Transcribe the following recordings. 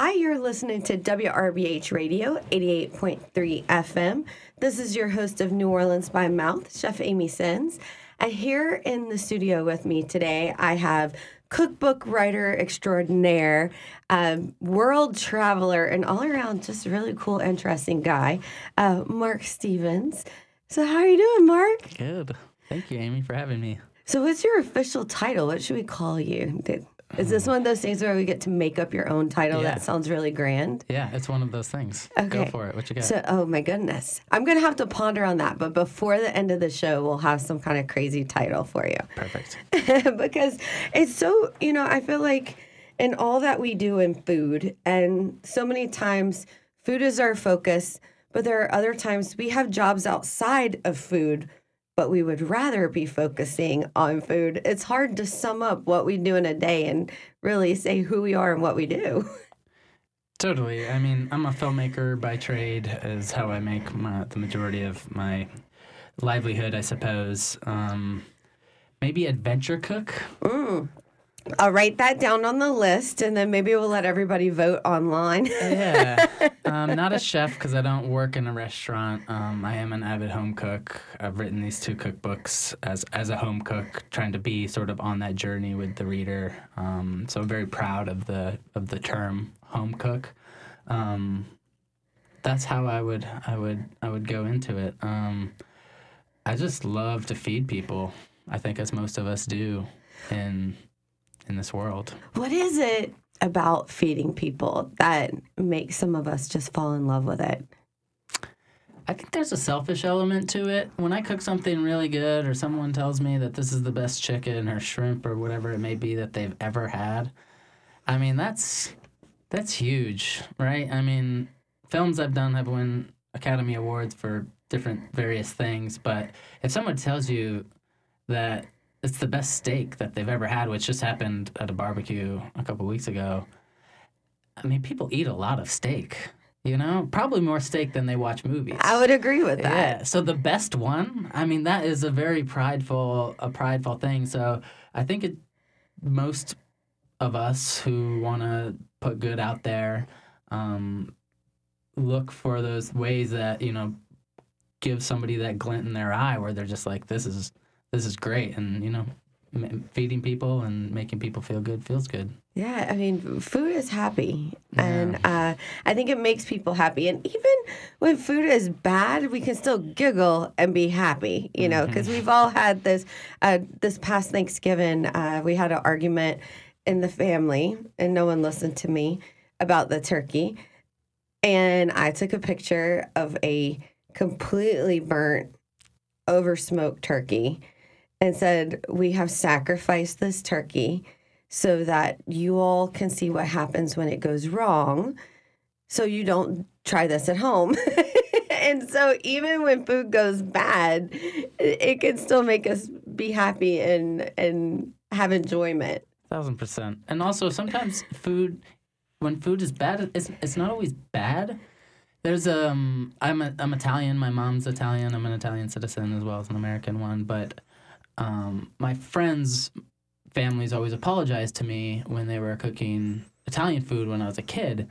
Hi, you're listening to WRBH Radio 88.3 FM. This is your host of New Orleans by Mouth, Chef Amy Sins. And here in the studio with me today, I have cookbook writer extraordinaire, um, world traveler, and all around just really cool, interesting guy, uh, Mark Stevens. So, how are you doing, Mark? Good. Thank you, Amy, for having me. So, what's your official title? What should we call you? Did, is this one of those things where we get to make up your own title? Yeah. That sounds really grand. Yeah, it's one of those things. Okay. Go for it. What you got? So, oh my goodness. I'm going to have to ponder on that. But before the end of the show, we'll have some kind of crazy title for you. Perfect. because it's so, you know, I feel like in all that we do in food, and so many times food is our focus, but there are other times we have jobs outside of food, but we would rather be focusing on food. It's hard to sum up what we do in a day and really say who we are and what we do. Totally. I mean, I'm a filmmaker by trade, is how I make my, the majority of my livelihood, I suppose. Um, maybe adventure cook. I'll write that down on the list and then maybe we'll let everybody vote online. Yeah. um, not a chef because I don't work in a restaurant. Um, I am an avid home cook. I've written these two cookbooks as as a home cook, trying to be sort of on that journey with the reader. Um, so I'm very proud of the of the term home cook. Um, that's how I would I would I would go into it. Um, I just love to feed people. I think as most of us do in in this world. What is it about feeding people that makes some of us just fall in love with it? I think there's a selfish element to it. When I cook something really good, or someone tells me that this is the best chicken or shrimp or whatever it may be that they've ever had, I mean that's that's huge, right? I mean, films I've done have won Academy Awards for different various things, but if someone tells you that it's the best steak that they've ever had, which just happened at a barbecue a couple weeks ago, I mean, people eat a lot of steak. You know, probably more steak than they watch movies. I would agree with that. Yeah. So the best one, I mean, that is a very prideful, a prideful thing. So I think it, most of us who want to put good out there, um, look for those ways that you know give somebody that glint in their eye where they're just like, this is this is great, and you know, feeding people and making people feel good feels good. Yeah, I mean, food is happy, and uh, I think it makes people happy. And even when food is bad, we can still giggle and be happy, you know, because we've all had this. Uh, this past Thanksgiving, uh, we had an argument in the family, and no one listened to me about the turkey. And I took a picture of a completely burnt, over smoked turkey and said, We have sacrificed this turkey so that you all can see what happens when it goes wrong. So you don't try this at home. and so even when food goes bad, it, can still make us be happy and and have enjoyment. Thousand percent. And also sometimes food, when food is bad, it's it's not always bad. There's um, I'm a, I'm Italian. My mom's Italian. I'm an Italian citizen as well as an American one. But um, my friends' families always apologized to me when they were cooking Italian food when I was a kid.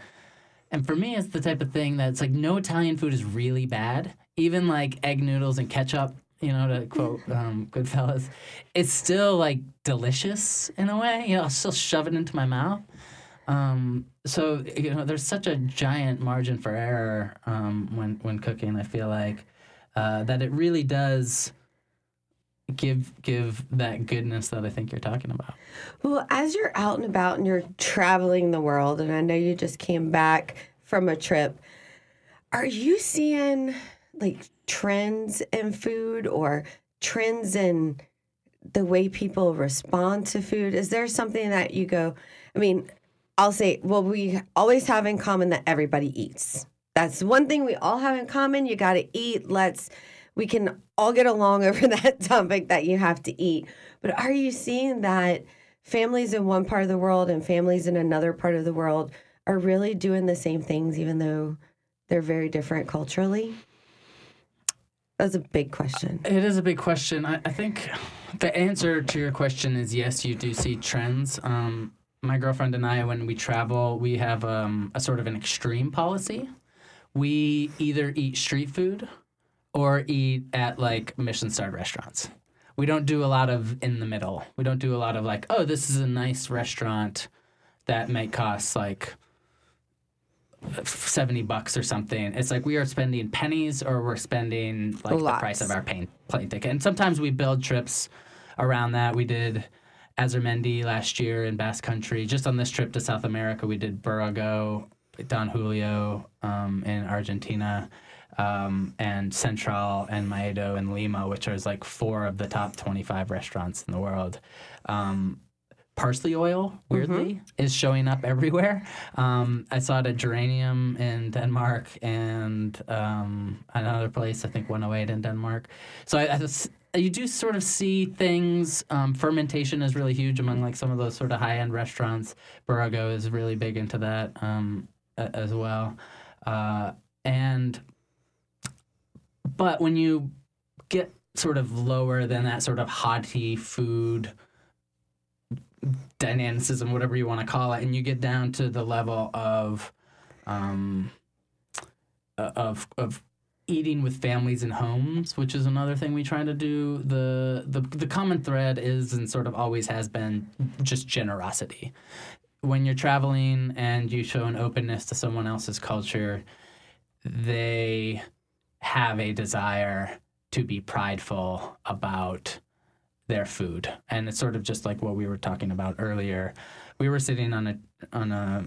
And for me, it's the type of thing that's like no Italian food is really bad. Even like egg noodles and ketchup, you know, to quote um, Goodfellas, it's still like delicious in a way. You know, I'll still shove it into my mouth. Um, so you know, there's such a giant margin for error um, when when cooking. I feel like uh, that it really does give give that goodness that I think you're talking about. Well, as you're out and about and you're traveling the world, and I know you just came back from a trip, are you seeing like trends in food or trends in the way people respond to food? Is there something that you go, I mean, I'll say, well, we always have in common that everybody eats. That's one thing we all have in common. You got to eat. Let's, we can all get along over that topic that you have to eat. But are you seeing that families in one part of the world and families in another part of the world are really doing the same things, even though they're very different culturally? That's a big question. It is a big question. I, I think the answer to your question is yes, you do see trends. Um, my girlfriend and I, when we travel, we have um, a sort of an extreme policy. We either eat street food or eat at like Michelin starred restaurants. We don't do a lot of in the middle. We don't do a lot of like, oh, this is a nice restaurant that might cost like 70 bucks or something. It's like we are spending pennies or we're spending like the price of our plane, plane ticket. And sometimes we build trips around that. We did Azurmendi last year in Basque Country. Just on this trip to South America, we did Boragó, Don Julio um, in Argentina, um, and Central and Maido and Lima, which are like four of the top 25 restaurants in the world. Um, parsley oil, weirdly, is showing up everywhere. Um, I saw it at Geranium in Denmark and um, another place, I think 108 in Denmark. So I, I just, you do sort of see things. Um, fermentation is really huge among like some of those sort of high end restaurants. Boragó is really big into that um, a- as well. Uh, and but when you get sort of lower than that sort of haughty food dynamicism, whatever you want to call it, and you get down to the level of um, of of eating with families and homes, which is another thing we try to do. The the the common thread is and sort of always has been just generosity. When you're traveling and you show an openness to someone else's culture, they have a desire to be prideful about their food and it's sort of just like what we were talking about earlier we were sitting on a on a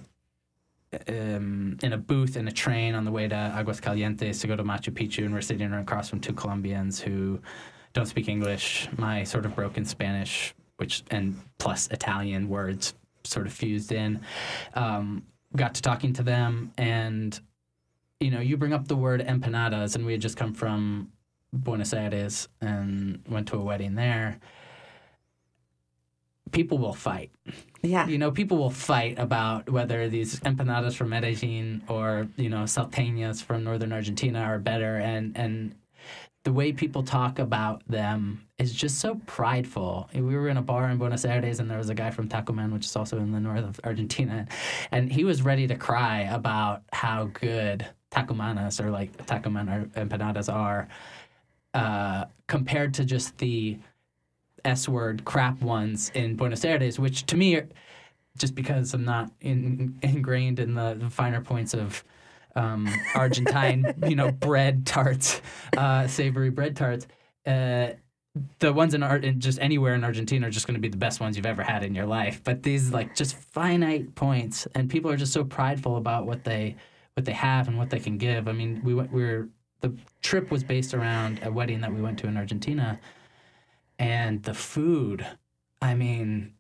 um, in a booth in a train on the way to Aguascalientes to go to Machu Picchu, and we're sitting across from two Colombians who don't speak English. My sort of broken Spanish, which and plus Italian words sort of fused in. Um, got to talking to them, and you know, you bring up the word empanadas, and we had just come from Buenos Aires and went to a wedding there. People will fight. Yeah. You know, people will fight about whether these empanadas from Medellin or you know salteñas from northern Argentina are better, and and the way people talk about them is just so prideful. We were in a bar in Buenos Aires, and there was a guy from Tucumán, which is also in the north of Argentina, and he was ready to cry about how good Tucumanas or like Tucumán or empanadas are uh, compared to just the S word crap ones in Buenos Aires, which to me, are- just because I'm not in, ingrained in the, the finer points of um, Argentine, you know, bread tarts, uh, savory bread tarts, uh, the ones in just anywhere in Argentina are just going to be the best ones you've ever had in your life. But these like just finite points, and people are just so prideful about what they what they have and what they can give. I mean, we went we were the trip was based around a wedding that we went to in Argentina, and the food. I mean,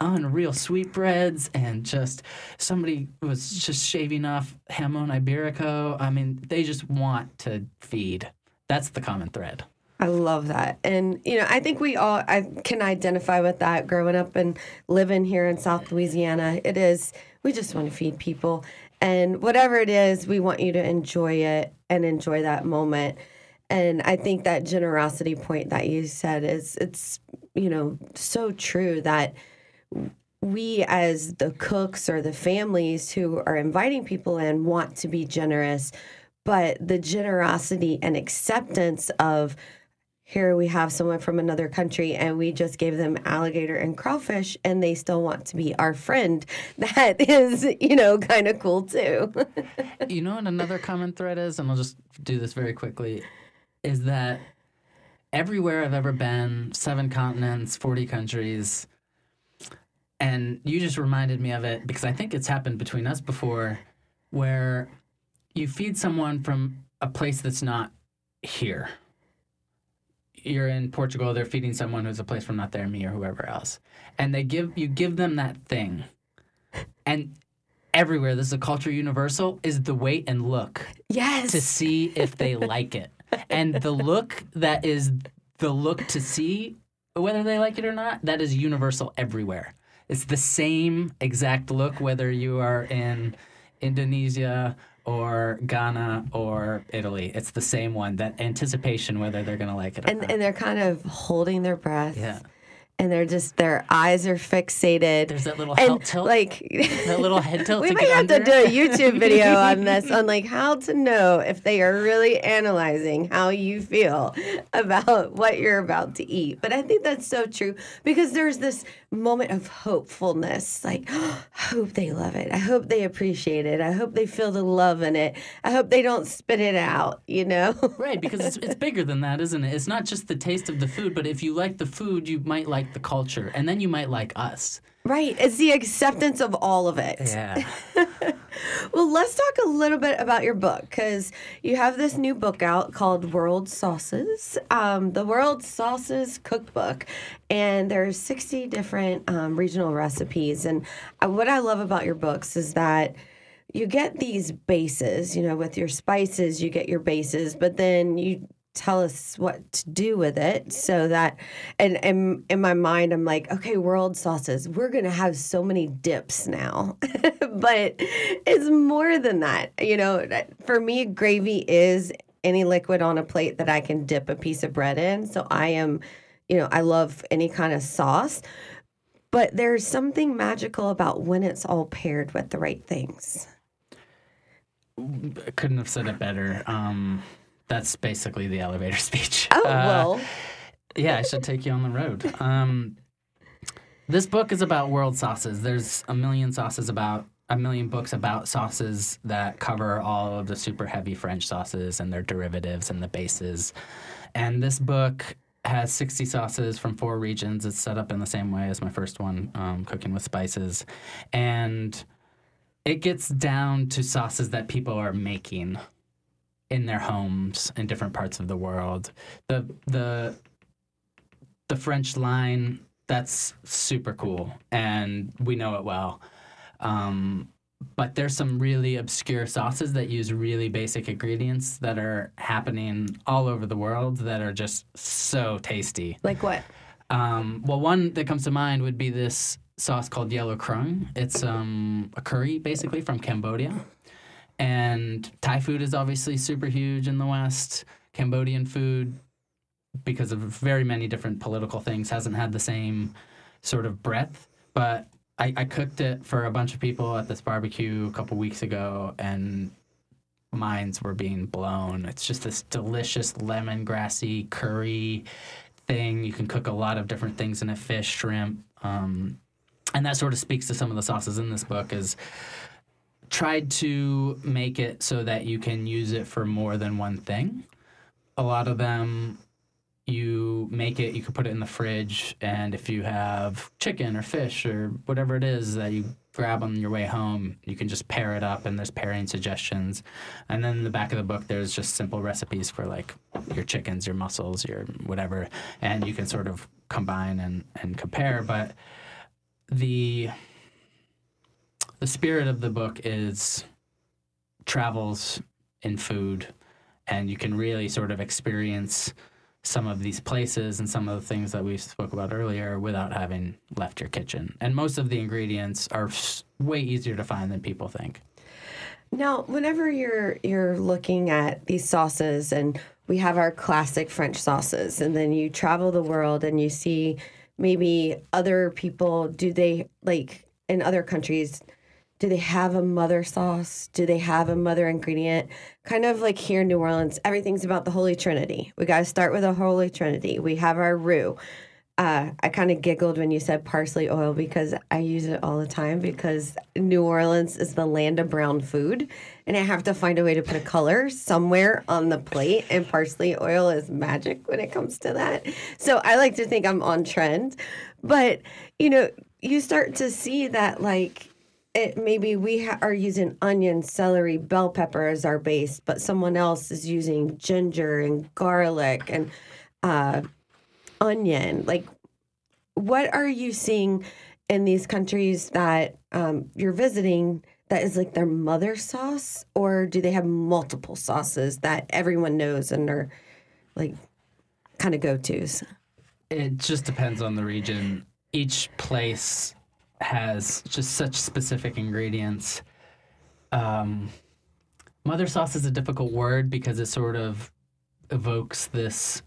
unreal sweetbreads and just somebody was just shaving off jamon iberico. I mean, they just want to feed. That's the common thread. I love that. And, you know, I think we all I can identify with that growing up and living here in South Louisiana. It is, we just want to feed people. And whatever it is, we want you to enjoy it and enjoy that moment. And I think that generosity point that you said is, it's, you know, so true that we as the cooks or the families who are inviting people in want to be generous but the generosity and acceptance of here we have someone from another country and we just gave them alligator and crawfish and they still want to be our friend. That is you know kind of cool too. You know what another common thread is, and I'll just do this very quickly, is that everywhere I've ever been, seven continents, 40 countries, and you just reminded me of it because I think it's happened between us before where you feed someone from a place that's not here. You're in Portugal, they're feeding someone who's a place from not there, me or whoever else. And they give you give them that thing. And everywhere, this is a culture universal, is the wait and look yes to see if they like it. And the look that is the look to see whether they like it or not, that is universal everywhere. It's the same exact look whether you are in Indonesia or Ghana or Italy. It's the same one. That anticipation whether they're going to like it or and not. and they're kind of holding their breath yeah. and they're just their eyes are fixated. There's that little and head tilt. like that little head tilt. we to might get have to do a YouTube video on this on like how to know if they are really analyzing how you feel about what you're about to eat. But I think that's so true because there's this moment of hopefulness like I hope they love it. I hope they appreciate it. I hope they feel the love in it. I hope they don't spit it out, you know? Right, because it's, it's bigger than that, isn't it? It's not just the taste of the food, but if you like the food, you might like the culture, and then you might like us. Right. It's the acceptance of all of it. Yeah. Well, let's talk a little bit about your book because you have this new book out called World Sauces, um, the World Sauces Cookbook, and there's 60 different um, regional recipes. And uh, what I love about your books is that you get these bases, you know, with your spices, you get your bases, but then you tell us what to do with it so that and, and in my mind i'm like okay world sauces we're gonna have so many dips now. But it's more than that you know for me gravy is any liquid on a plate that i can dip a piece of bread in. So i am you know i love any kind of sauce. But there's something magical about when it's all paired with the right things. Couldn't have said it better. Um, that's basically the elevator speech. oh Uh, well Yeah, I should take you on the road. Um, this book is about world sauces. There's a million sauces about a million books about sauces that cover all of the super heavy French sauces and their derivatives and the bases. And this book has 60 sauces from four regions. It's set up in the same way as my first one, um, Cooking with Spices. And it gets down to sauces that people are making in their homes in different parts of the world. The the the French line that's super cool, and we know it well. Um, but there's some really obscure sauces that use really basic ingredients that are happening all over the world that are just so tasty. like what Um, well, one that comes to mind would be this sauce called yellow kroeung. It's um, a curry basically from Cambodia. And Thai food is obviously super huge in the West. Cambodian food, because of very many different political things, hasn't had the same sort of breadth. But I, I cooked it for a bunch of people at this barbecue a couple weeks ago, and minds were being blown. It's just this delicious lemongrassy curry thing. You can cook a lot of different things in it: fish, shrimp, um, and that sort of speaks to some of the sauces in this book. Is tried to make it so that you can use it for more than one thing. A lot of them you make it, you can put it in the fridge, and if you have chicken or fish or whatever it is that you grab on your way home, you can just pair it up, and there's pairing suggestions. And then in the back of the book, there's just simple recipes for like your chickens, your mussels, your whatever, and you can sort of combine and, and compare. But the the spirit of the book is travels in food and you can really sort of experience some of these places and some of the things that we spoke about earlier without having left your kitchen and most of the ingredients are way easier to find than people think Now, whenever you're you're looking at these sauces, and we have our classic French sauces, and then you travel the world and you see maybe other people. Do they like in other countries? Do they have a mother sauce? Do they have a mother ingredient? Kind of like here in New Orleans, everything's about the Holy Trinity. We got to start with the Holy Trinity. We have our roux. Uh, I kind of giggled when you said parsley oil because I use it all the time because New Orleans is the land of brown food and I have to find a way to put a color somewhere on the plate and parsley oil is magic when it comes to that. So I like to think I'm on trend. But, you know, you start to see that like it maybe we ha- are using onion, celery, bell pepper as our base, but someone else is using ginger and garlic and uh, onion. Like, what are you seeing in these countries that um, you're visiting that is like their mother sauce, or do they have multiple sauces that everyone knows and are like kind of go tos? it just depends on the region each place has just such specific ingredients um, mother sauce is a difficult word because it sort of evokes this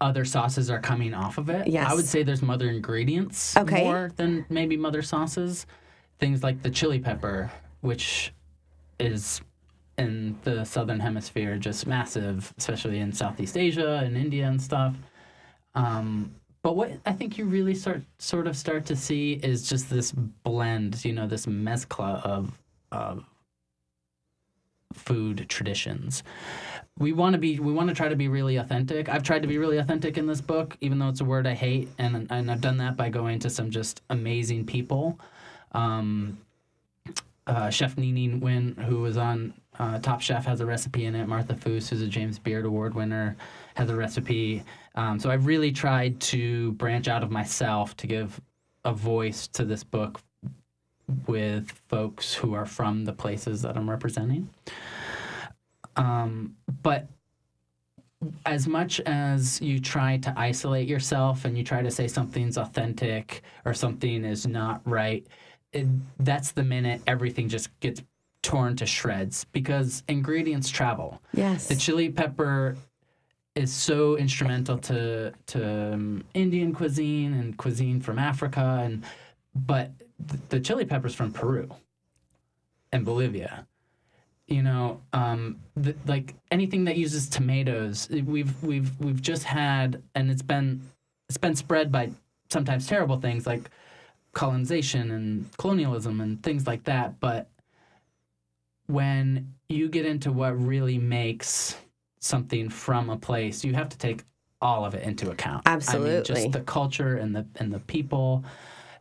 other sauces are coming off of it. Yes. I would say there's mother ingredients Okay. more than maybe mother sauces. Things like the chili pepper, which is in the southern hemisphere just massive, especially in Southeast Asia and India and stuff. Um, but what I think you really start sort of start to see is just this blend, you know, this mezcla of of food traditions. We want to be we want to try to be really authentic. I've tried to be really authentic in this book, even though it's a word I hate, and and I've done that by going to some just amazing people. Um, uh, Chef Nini Nguyen, who was on uh, Top Chef, has a recipe in it. Martha Foose, who's a James Beard Award winner, has a recipe. Um, so I've really tried to branch out of myself to give a voice to this book with folks who are from the places that I'm representing. Um, but as much as you try to isolate yourself and you try to say something's authentic or something is not right, it, that's the minute everything just gets torn to shreds because ingredients travel. Yes. The chili pepper is so instrumental to to um, Indian cuisine and cuisine from Africa, and but th- the chili peppers from Peru and Bolivia. You know, um, the, like anything that uses tomatoes, we've we've we've just had, and it's been it's been spread by sometimes terrible things like colonization and colonialism and things like that. But when you get into what really makes something from a place, you have to take all of it into account. Absolutely. I mean, just the culture and the and the people.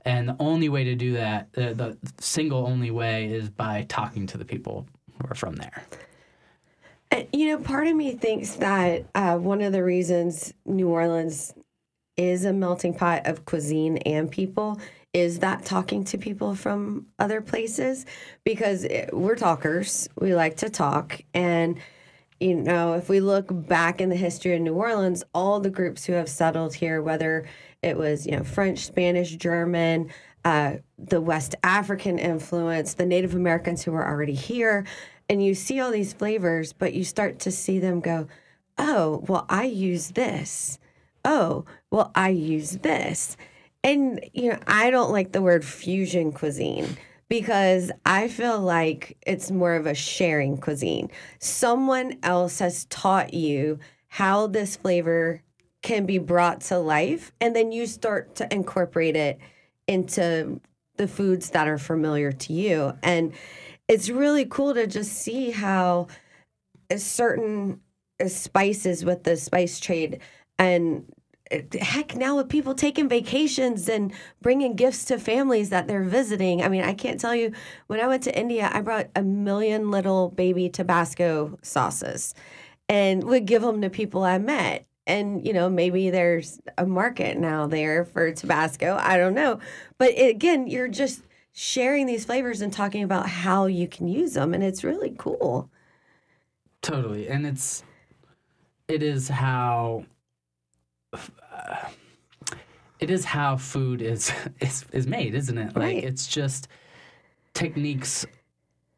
And the only way to do that, the, the single only way, is by talking to the people who are from there. And, you know, part of me thinks that uh, one of the reasons New Orleans is a melting pot of cuisine and people is that talking to people from other places because it, we're talkers. We like to talk. And, you know, if we look back in the history of New Orleans, all the groups who have settled here, whether it was, you know, French, Spanish, German, uh, the West African influence, the Native Americans who were already here, and you see all these flavors, but you start to see them go, oh, well, I use this. Oh, well, I use this. And, you know, I don't like the word fusion cuisine because I feel like it's more of a sharing cuisine. Someone else has taught you how this flavor can be brought to life, and then you start to incorporate it into the foods that are familiar to you. And it's really cool to just see how certain spices with the spice trade and heck now with people taking vacations and bringing gifts to families that they're visiting i mean i can't tell you when i went to india i brought a million little baby tabasco sauces and would give them to people i met. And you know maybe there's a market now there for tabasco i don't know. But it, again you're just sharing these flavors and talking about how you can use them and it's really cool. Totally, and it's it is how it is how food is is is made, isn't it? Right. Like it's just techniques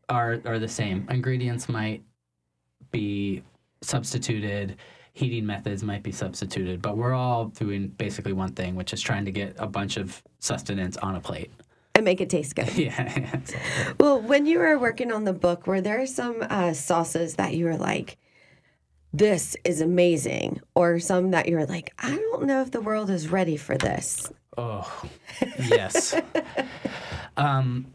are are the same. Ingredients might be substituted, heating methods might be substituted, but we're all doing basically one thing, which is trying to get a bunch of sustenance on a plate. and make it taste good Yeah. Well, when you were working on the book, were there some uh, sauces that you were like, this is amazing? Or some that you're like, I don't know if the world is ready for this? Oh, yes. um,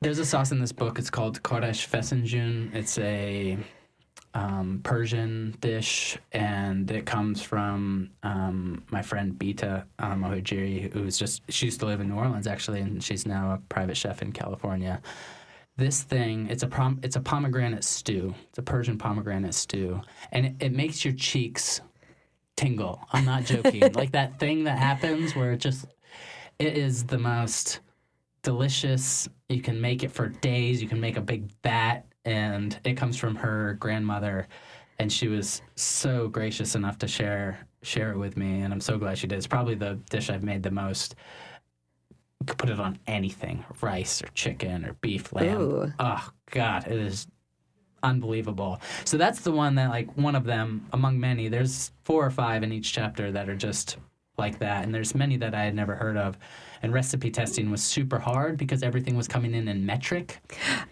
there's a sauce in this book. It's called Koresh Fesenjan. It's a um, Persian dish, and it comes from um, my friend Bita um, Mohajiri, who's just she used to live in New Orleans actually, and she's now a private chef in California. This thing, it's a prom, it's a pomegranate stew. It's a Persian pomegranate stew, and it, it makes your cheeks tingle. I'm not joking. like that thing that happens where it just it is the most delicious. You can make it for days. You can make a big vat and it comes from her grandmother and she was so gracious enough to share share it with me and I'm so glad she did. It's probably the dish I've made the most. You could put it on anything, rice or chicken or beef, lamb. Ooh. Oh god, it is unbelievable. So that's the one that like one of them among many. There's four or five in each chapter that are just like that, and there's many that I had never heard of. And recipe testing was super hard because everything was coming in in metric.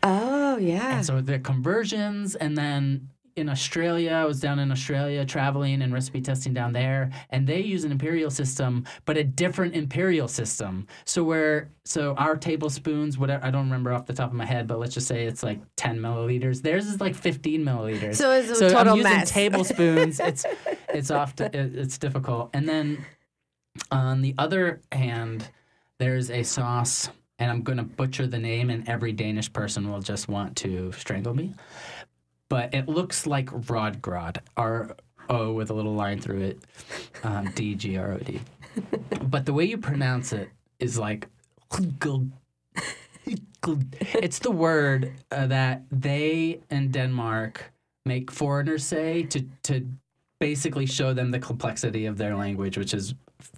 Oh yeah. And so the conversions, and then in Australia, I was down in Australia traveling and recipe testing down there, and they use an imperial system, but a different imperial system. So where so our tablespoons, whatever I don't remember off the top of my head, but let's just say it's like ten milliliters. Theirs is like fifteen milliliters. So it's a so total I'm using mess. tablespoons. it's it's off. To, it, it's difficult. And then on the other hand, there's a sauce, and I'm going to butcher the name, and every Danish person will just want to strangle me. But it looks like Rødgrød, R O with a little line through it, um, D G R O D. But the way you pronounce it is like. It's the word uh, that they in Denmark make foreigners say to to basically show them the complexity of their language, which is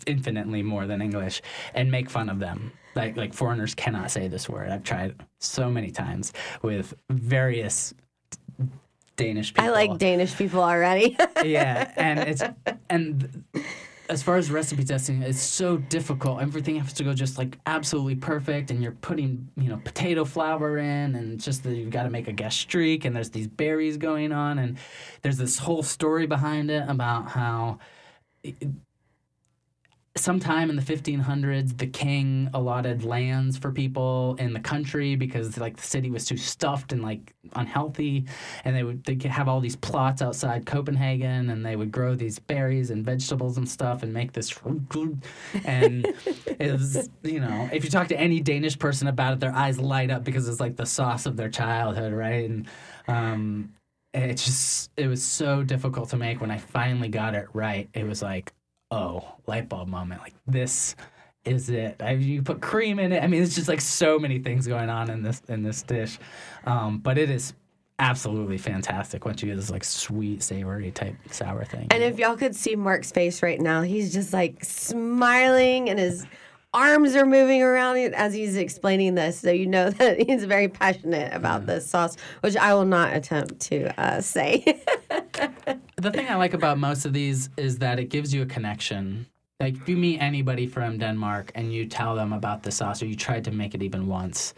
infinitely more than English, and make fun of them. Like like foreigners cannot say this word. I've tried so many times with various Danish people. I like Danish people already. yeah, and it's and as far as recipe testing, it's so difficult. Everything has to go just like absolutely perfect, and you're putting you know potato flour in, and just that you've got to make a gastrique, and there's these berries going on, and there's this whole story behind it about how. Sometime in the 1500s the king allotted lands for people in the country because like the city was too stuffed and like unhealthy. And they would they could have all these plots outside copenhagen and they would grow these berries and vegetables and stuff and make this and it was you know if you talk to any danish person about it their eyes light up because it's like the sauce of their childhood right? And um it just it was so difficult to make when i finally got it right. It was like oh, light bulb moment. Like this is it. I, you put cream in it. I mean, it's just like so many things going on in this in this dish, um, but it is absolutely fantastic once you get this like sweet savory type sour thing. and if y'all could see Mark's face right now, he's just like smiling and his arms are moving around as he's explaining this. So you know that he's very passionate about this sauce, which I will not attempt to uh, say. the thing I like about most of these is that it gives you a connection. Like if you meet anybody from Denmark and you tell them about the sauce or you tried to make it even once,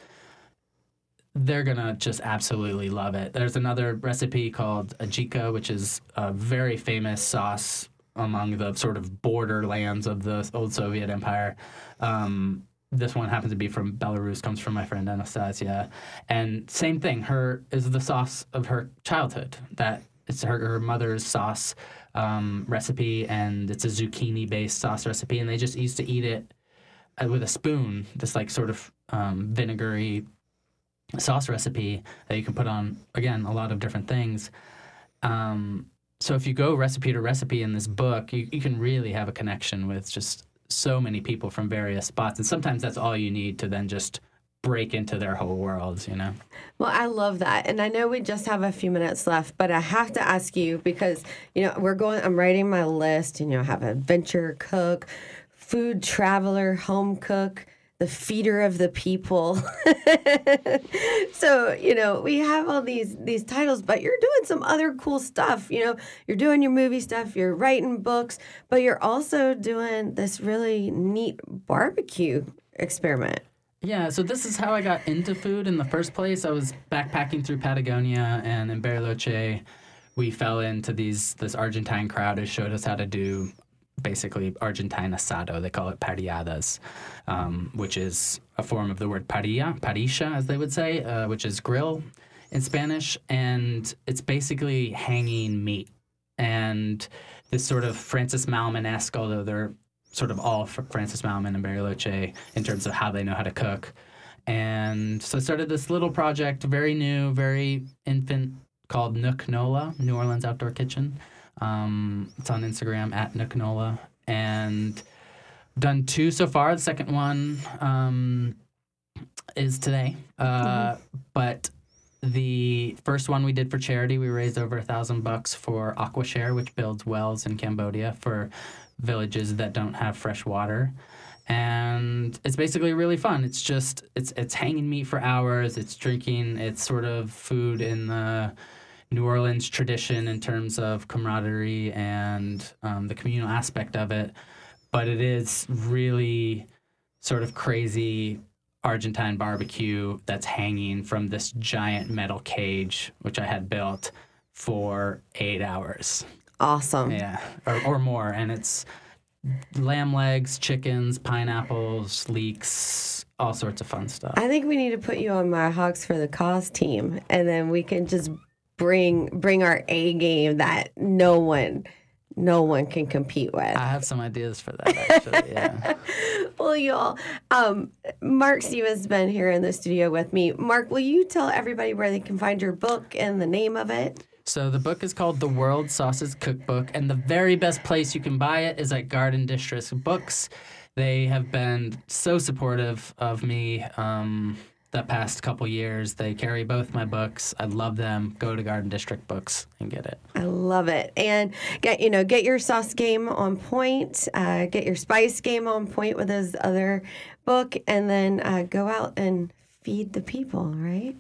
they're gonna just absolutely love it. There's another recipe called ajika, which is a very famous sauce among the sort of borderlands of the old Soviet Empire. Um, this one happens to be from Belarus, comes from my friend Anastasia, and same thing. Her is the sauce of her childhood. That it's her, her mother's sauce um, recipe, and it's a zucchini-based sauce recipe, and they just used to eat it uh, with a spoon. This like sort of um, vinegary sauce recipe that you can put on again a lot of different things. Um, so if you go recipe to recipe in this book, you, you can really have a connection with just so many people from various spots, and sometimes that's all you need to then just break into their whole worlds, you know. Well, I love that. And I know we just have a few minutes left, but I have to ask you because, you know, we're going, I'm writing my list, and, you know, I have adventure cook, food traveler, home cook, the feeder of the people. so, you know, we have all these these titles, but you're doing some other cool stuff. You know, you're doing your movie stuff, you're writing books, but you're also doing this really neat barbecue experiment. Yeah, so this is how I got into food in the first place. I was backpacking through Patagonia, and in Bariloche, we fell into these this Argentine crowd who showed us how to do basically Argentine asado. They call it parrilladas, um, which is a form of the word parrilla, parrilla, as they would say, uh, which is grill in Spanish, and it's basically hanging meat. And this sort of Francis Mallmann esque, although they're sort of all Fr- Francis Mallmann and Bariloche in terms of how they know how to cook. And so I started this little project, very new, very infant, called Nook Nola, New Orleans Outdoor Kitchen. Um, it's on Instagram at Nook Nola. And done two so far. The second one um, is today. Uh, But the first one we did for charity, we raised over a thousand bucks for AquaShare, which builds wells in Cambodia for villages that don't have fresh water. And it's basically really fun. It's just it's it's hanging meat for hours. It's drinking. It's sort of food in the New Orleans tradition in terms of camaraderie and um, the communal aspect of it, but it is really sort of crazy Argentine barbecue that's hanging from this giant metal cage, which I had built for eight hours. Awesome. Yeah, or, or more. And it's lamb legs, chickens, pineapples, leeks, all sorts of fun stuff. I think we need to put you on my Hogs for the Cause team, and then we can just bring bring our A game that no one no one can compete with. I have some ideas for that actually. Yeah. well, y'all, um, Mark Stevens has been here in the studio with me. Mark, will you tell everybody where they can find your book and the name of it? So the book is called The World Sauces Cookbook, and the very best place you can buy it is at Garden District Books. They have been so supportive of me um, the past couple years. They carry both my books. I love them. Go to Garden District Books and get it. I love it. And get you know get your sauce game on point. Uh, get your spice game on point with those other book, and then uh, go out and feed the people. Right.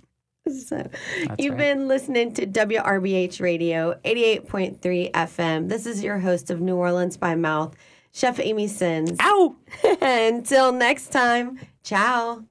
So, That's you've right. been listening to WRBH Radio 88.3 FM. This is your host of New Orleans by Mouth, Chef Amy Sins. Ow! Until next time, ciao.